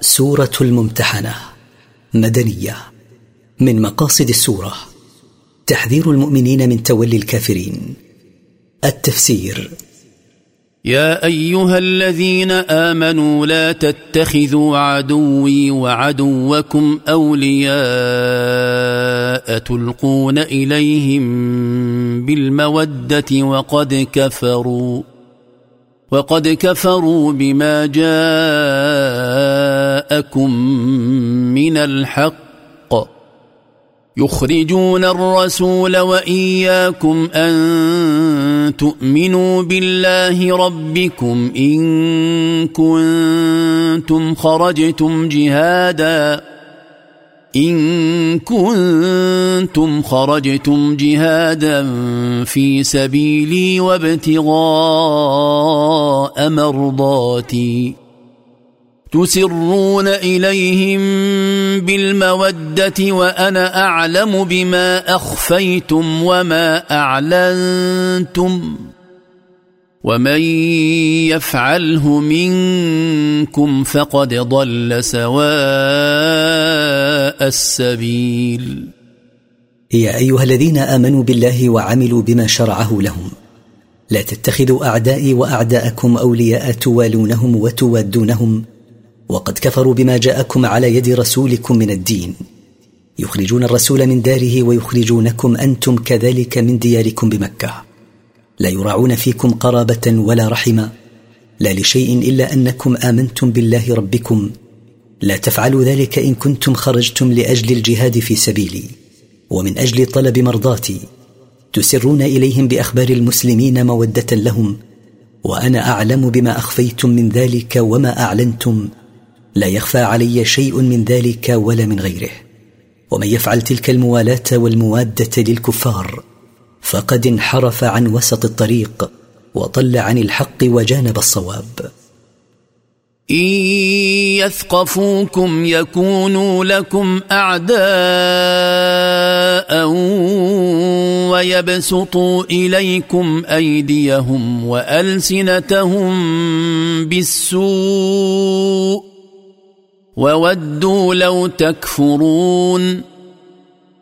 سورة الممتحنة مدنية من مقاصد السورة. تحذير المؤمنين من تولي الكافرين. التفسير. يا أيها الذين آمنوا لا تتخذوا عدوي وعدوكم أولياء تلقون إليهم بالمودة وقد كفروا. وقد كفروا بما جاءكم من الحق يخرجون الرسول وإياكم أن تؤمنوا بالله ربكم إن كنتم خرجتم جهادا إن كنتم خرجتم جهادا في سبيلي وابتغاء مرضاتي. تسرون إليهم بالمودة وأنا أعلم بما أخفيتم وما أعلنتم. ومن يفعله منكم فقد ضل سواء السبيل. يا أيها الذين آمنوا بالله وعملوا بما شرعه لهم لا تتخذوا أعدائي وأعداءكم أولياء توالونهم وتوادونهم وقد كفروا بما جاءكم على يد رسولكم من الدين. يخرجون الرسول من داره ويخرجونكم أنتم كذلك من دياركم بمكة. لا يراعون فيكم قرابة ولا رحمة لا لشيء إلا أنكم آمنتم بالله ربكم لا تفعلوا ذلك إن كنتم خرجتم لأجل الجهاد في سبيلي ومن أجل طلب مرضاتي. تسرون إليهم بأخبار المسلمين مودة لهم وأنا أعلم بما أخفيتم من ذلك وما أعلنتم. لا يخفى علي شيء من ذلك ولا من غيره. ومن يفعل تلك الموالاة والموادة للكفار فقد انحرف عن وسط الطريق وضل عن الحق وجانب الصواب. إن يثقفوكم يكونوا لكم أعداء ويبسطوا إليكم أيديهم وألسنتهم بالسوء وودوا لو تكفرون.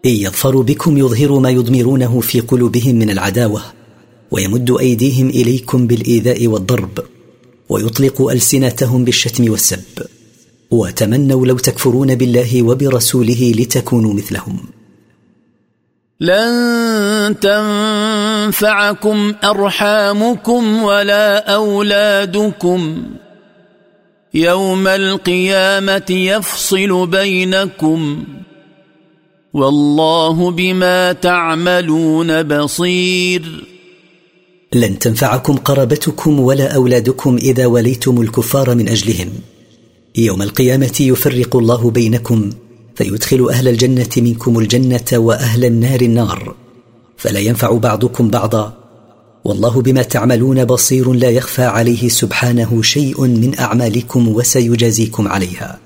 إن يظفروا بكم يظهروا ما يضمرونه في قلوبهم من العداوة ويمدوا أيديهم إليكم بالإيذاء والضرب. ويطلقوا ألسنتهم بالشتم والسب. وتمنوا لو تكفرون بالله وبرسوله لتكونوا مثلهم. لن تنفعكم أرحامكم ولا أولادكم. يوم القيامة يفصل بينكم. والله بما تعملون بصير. لن تنفعكم قرابتكم ولا أولادكم إذا وليتم الكفار من أجلهم. يوم القيامة يفرق الله بينكم فيدخل أهل الجنة منكم الجنة وأهل النار النار. فلا ينفع بعضكم بعضا. والله بما تعملون بصير لا يخفى عليه سبحانه شيء من أعمالكم وسيجازيكم عليها.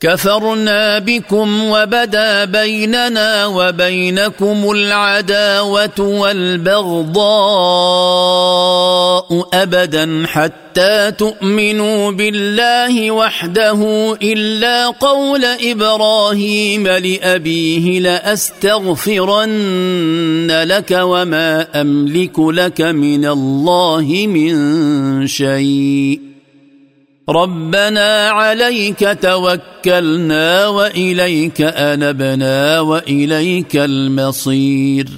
كفرنا بكم وبدا بيننا وبينكم العداوة والبغضاء أبدا حتى تؤمنوا بالله وحده إلا قول إبراهيم لأبيه لأستغفرن لك وما أملك لك من الله من شيء ربنا عليك توكلنا وإليك أنبنا وإليك المصير.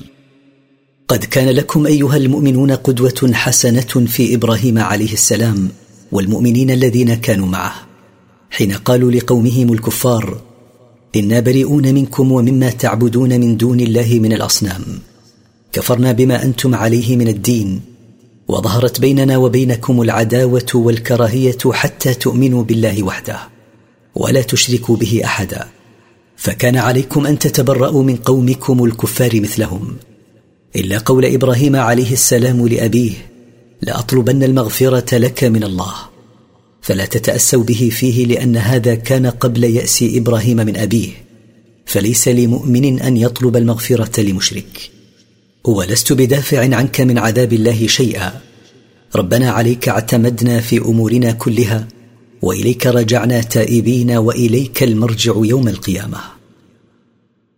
قد كان لكم أيها المؤمنون قدوة حسنة في إبراهيم عليه السلام والمؤمنين الذين كانوا معه. حين قالوا لقومهم الكفار إنا بريئون منكم ومما تعبدون من دون الله من الأصنام. كفرنا بما أنتم عليه من الدين وظهرت بيننا وبينكم العداوة والكراهية حتى تؤمنوا بالله وحده ولا تشركوا به أحدا. فكان عليكم أن تتبرأوا من قومكم الكفار مثلهم. إلا قول إبراهيم عليه السلام لأبيه لأطلبن المغفرة لك من الله. فلا تتأسوا به فيه لأن هذا كان قبل يأس إبراهيم من أبيه. فليس لمؤمن أن يطلب المغفرة لمشرك. ولست بدافع عنك من عذاب الله شيئا. ربنا عليك اعتمدنا في أمورنا كلها وإليك رجعنا تائبين وإليك المرجع يوم القيامة.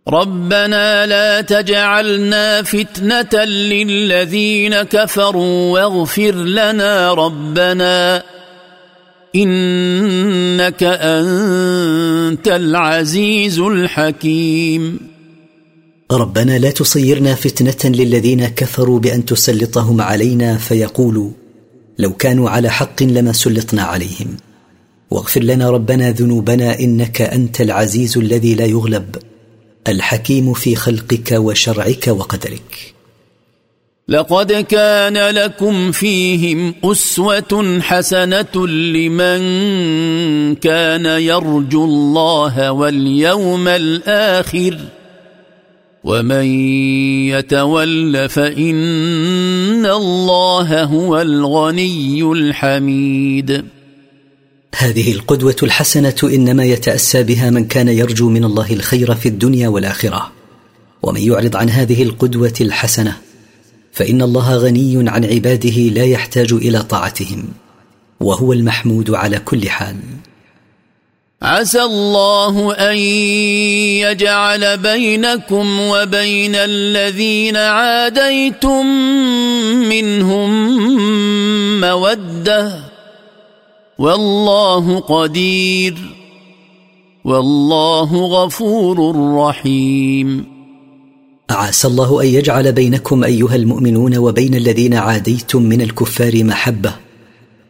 ربنا لا تجعلنا فتنة للذين كفروا واغفر لنا ربنا إنك أنت العزيز الحكيم. ربنا لا تصيرنا فتنة للذين كفروا بأن تسلطهم علينا فيقولوا لو كانوا على حق لما سلطنا عليهم. واغفر لنا ربنا ذنوبنا إنك أنت العزيز الذي لا يغلب الحكيم في خلقك وشرعك وقدرك. لقد كان لكم فيهم أسوة حسنة لمن كان يرجو الله واليوم الآخر. ومن يتول فان الله هو الغني الحميد هذه القدوة الحسنة إنما يتأسى بها من كان يرجو من الله الخير في الدنيا والآخرة. ومن يعرض عن هذه القدوة الحسنة فإن الله غني عن عباده لا يحتاج إلى طاعتهم وهو المحمود على كل حال. عسى الله أن يجعل بينكم وبين الذين عاديتم منهم مودة. والله قدير. والله غفور رحيم. عسى الله أن يجعل بينكم أيها المؤمنون وبين الذين عاديتم من الكفار محبة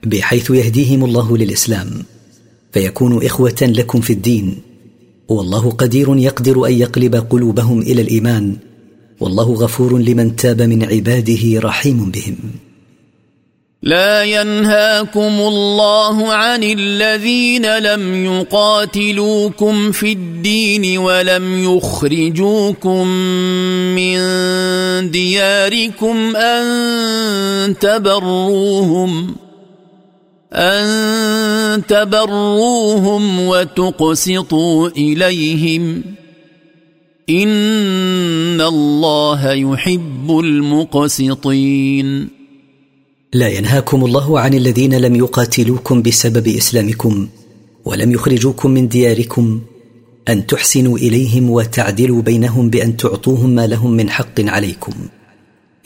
بحيث يهديهم الله للإسلام. فيكونوا إخوة لكم في الدين. والله قدير يقدر أن يقلب قلوبهم إلى الإيمان. والله غفور لمن تاب من عباده رحيم بهم. لا ينهاكم الله عن الذين لم يقاتلوكم في الدين ولم يخرجوكم من دياركم أن تبروهم. أن تبروهم وتقسطوا إليهم. إن الله يحب المقسطين. لا ينهاكم الله عن الذين لم يقاتلوكم بسبب إسلامكم ولم يخرجوكم من دياركم أن تحسنوا إليهم وتعدلوا بينهم بأن تعطوهم ما لهم من حق عليكم.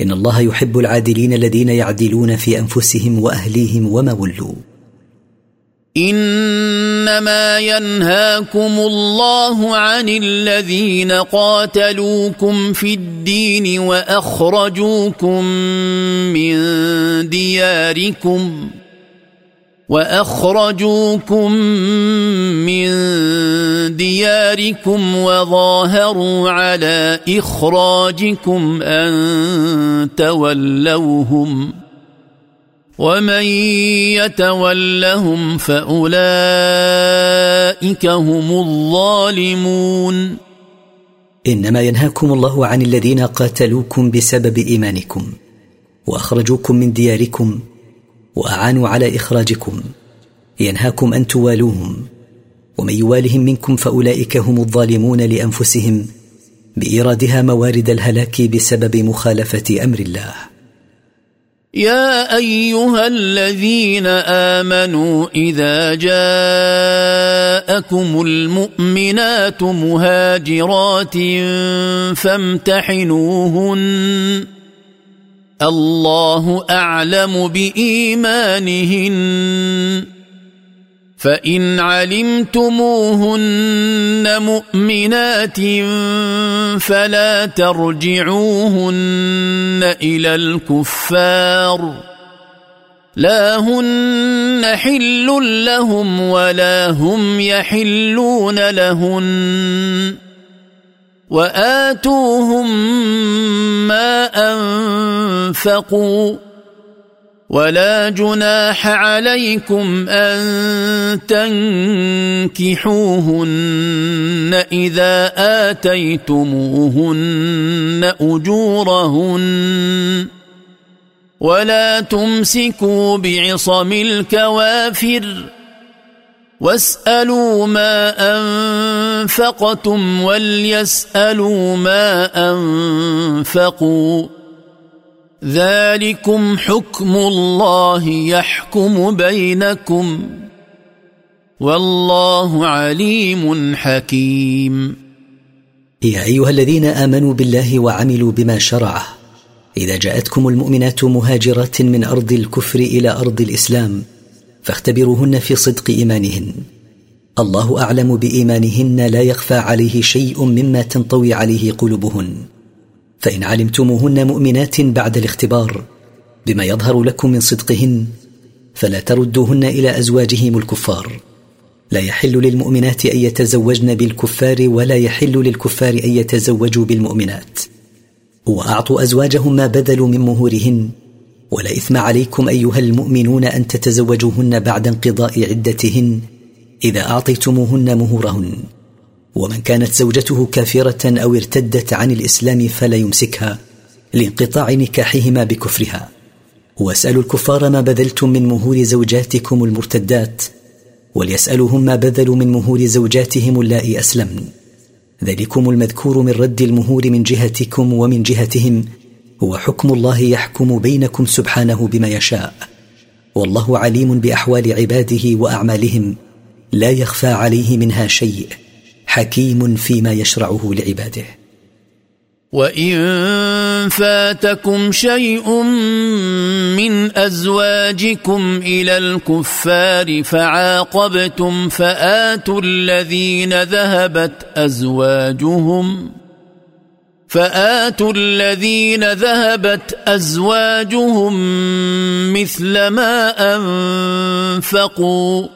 إن الله يحب العادلين الذين يعدلون في أنفسهم وأهليهم وما ولوا. إنما ينهاكم الله عن الذين قاتلوكم في الدين وأخرجوكم من دياركم وأخرجوكم من دياركم وظاهروا على إخراجكم أن تولوهم ومن يتولهم فأولئك هم الظالمون إنما ينهاكم الله عن الذين قاتلوكم بسبب إيمانكم وأخرجوكم من دياركم وأعانوا على إخراجكم. ينهاكم أن توالوهم ومن يوالهم منكم فأولئك هم الظالمون لأنفسهم بإيرادها موارد الهلاك بسبب مخالفة أمر الله. يا أيها الذين آمنوا إذا جاءكم المؤمنات مهاجرات فامتحنوهن. الله أعلم بإيمانهن. فإن علمتموهن مؤمنات فلا ترجعوهن إلى الكفار. لا هن حل لهم ولا هم يحلون لهن. وآتوهم ما أنفقوا. ولا جناح عليكم أن تنكحوهن إذا آتيتموهن أجورهن ولا تمسكوا بعصم الكوافر واسألوا ما أنفقتم وليسألوا ما أنفقوا ذلكم حكم الله يحكم بينكم والله عليم حكيم. يا أيها الذين آمنوا بالله وعملوا بما شرعه إذا جاءتكم المؤمنات مهاجرات من أرض الكفر إلى أرض الإسلام فاختبروهن في صدق إيمانهن. الله أعلم بإيمانهن لا يخفى عليه شيء مما تنطوي عليه قلوبهن. فإن علمتموهن مؤمنات بعد الاختبار بما يظهر لكم من صدقهن فلا تردوهن إلى أزواجهم الكفار. لا يحل للمؤمنات أن يتزوجن بالكفار ولا يحل للكفار أن يتزوجوا بالمؤمنات. واعطوا أزواجهم ما بذلوا من مهورهن ولا إثم عليكم أيها المؤمنون أن تتزوجوهن بعد انقضاء عدتهن إذا أعطيتموهن مهورهن. ومن كانت زوجته كافرة أو ارتدت عن الإسلام فلا يمسكها لانقطاع نكاحهما بكفرها. واسألوا الكفار ما بذلتم من مهور زوجاتكم المرتدات وليسألوهم ما بذلوا من مهور زوجاتهم اللائي أسلمن. ذلكم المذكور من رد المهور من جهتكم ومن جهتهم هو حكم الله يحكم بينكم سبحانه بما يشاء. والله عليم بأحوال عباده وأعمالهم لا يخفى عليه منها شيء. حكيم فيما يشرعه لعباده. وان فاتكم شيء من ازواجكم إلى الكفار فعاقبتم فاتوا الذين ذهبت ازواجهم فاتوا الذين ذهبت ازواجهم مثل ما انفقوا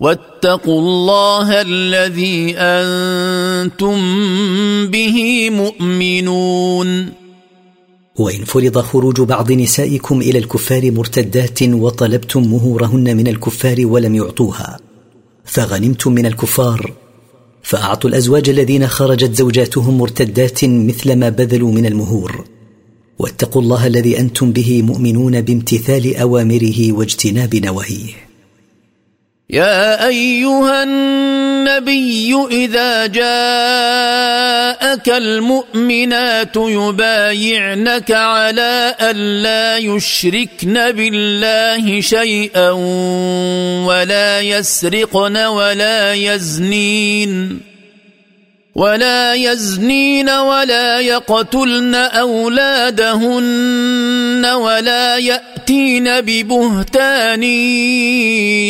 واتقوا الله الذي أنتم به مؤمنون. وإن فرض خروج بعض نسائكم إلى الكفار مرتدات وطلبتم مهورهن من الكفار ولم يعطوها. فغنمتم من الكفار. فأعطوا الأزواج الذين خرجت زوجاتهم مرتدات مثل ما بذلوا من المهور. واتقوا الله الذي أنتم به مؤمنون بامتثال أوامره واجتناب نواهيه. يا أيها النبي إذا جاءك المؤمنات يبايعنك على الا يشركن بالله شيئا ولا يسرقن ولا يزنين ولا يزنين ولا يقتلن أولادهن ولا يأتين ببهتان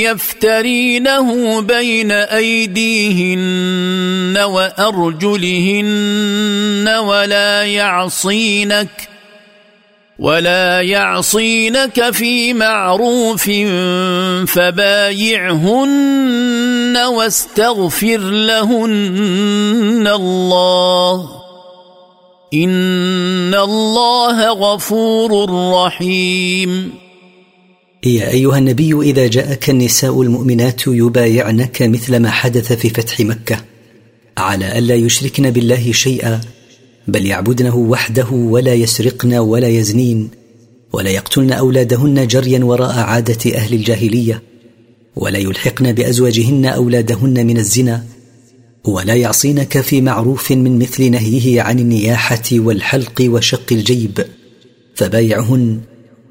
يفترينه بين أيديهن وأرجلهن ولا يعصينك ولا يعصينك في معروف فبايعهن واستغفر لهن الله ان الله غفور رحيم. يا أيها النبي إذا جاءك النساء المؤمنات يبايعنك مثل ما حدث في فتح مكة على ألا يشركن بالله شيئا بل يعبدنه وحده ولا يسرقن ولا يزنين ولا يقتلن أولادهن جريا وراء عادة أهل الجاهلية ولا يلحقن بأزواجهن أولادهن من الزنا ولا يعصينك في معروف من مثل نهيه عن النياحة والحلق وشق الجيب. فبايعهن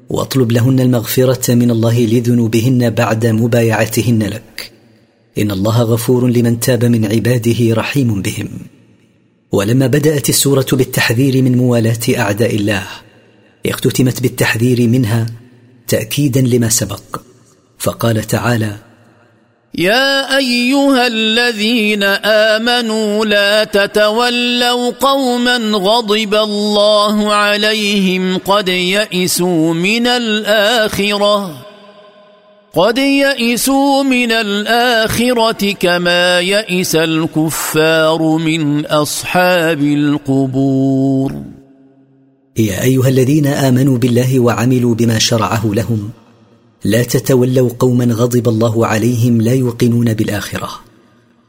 واطلب لهن المغفرة من الله لذنوبهن بعد مبايعتهن لك. إن الله غفور لمن تاب من عباده رحيم بهم. ولما بدأت السورة بالتحذير من موالاة أعداء الله اختتمت بالتحذير منها تاكيدا لما سبق. فقال تعالى يا أيها الذين آمنوا لا تتولوا قوما غضب الله عليهم قد يئسوا من الآخرة قد يئسوا من الآخرة كما يئس الكفار من أصحاب القبور. يا أيها الذين آمنوا بالله وعملوا بما شرعه لهم لا تتولوا قوما غضب الله عليهم لا يوقنون بالآخرة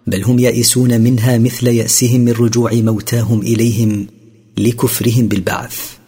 بل هم يائسون منها مثل يأسهم من رجوع موتاهم إليهم لكفرهم بالبعث.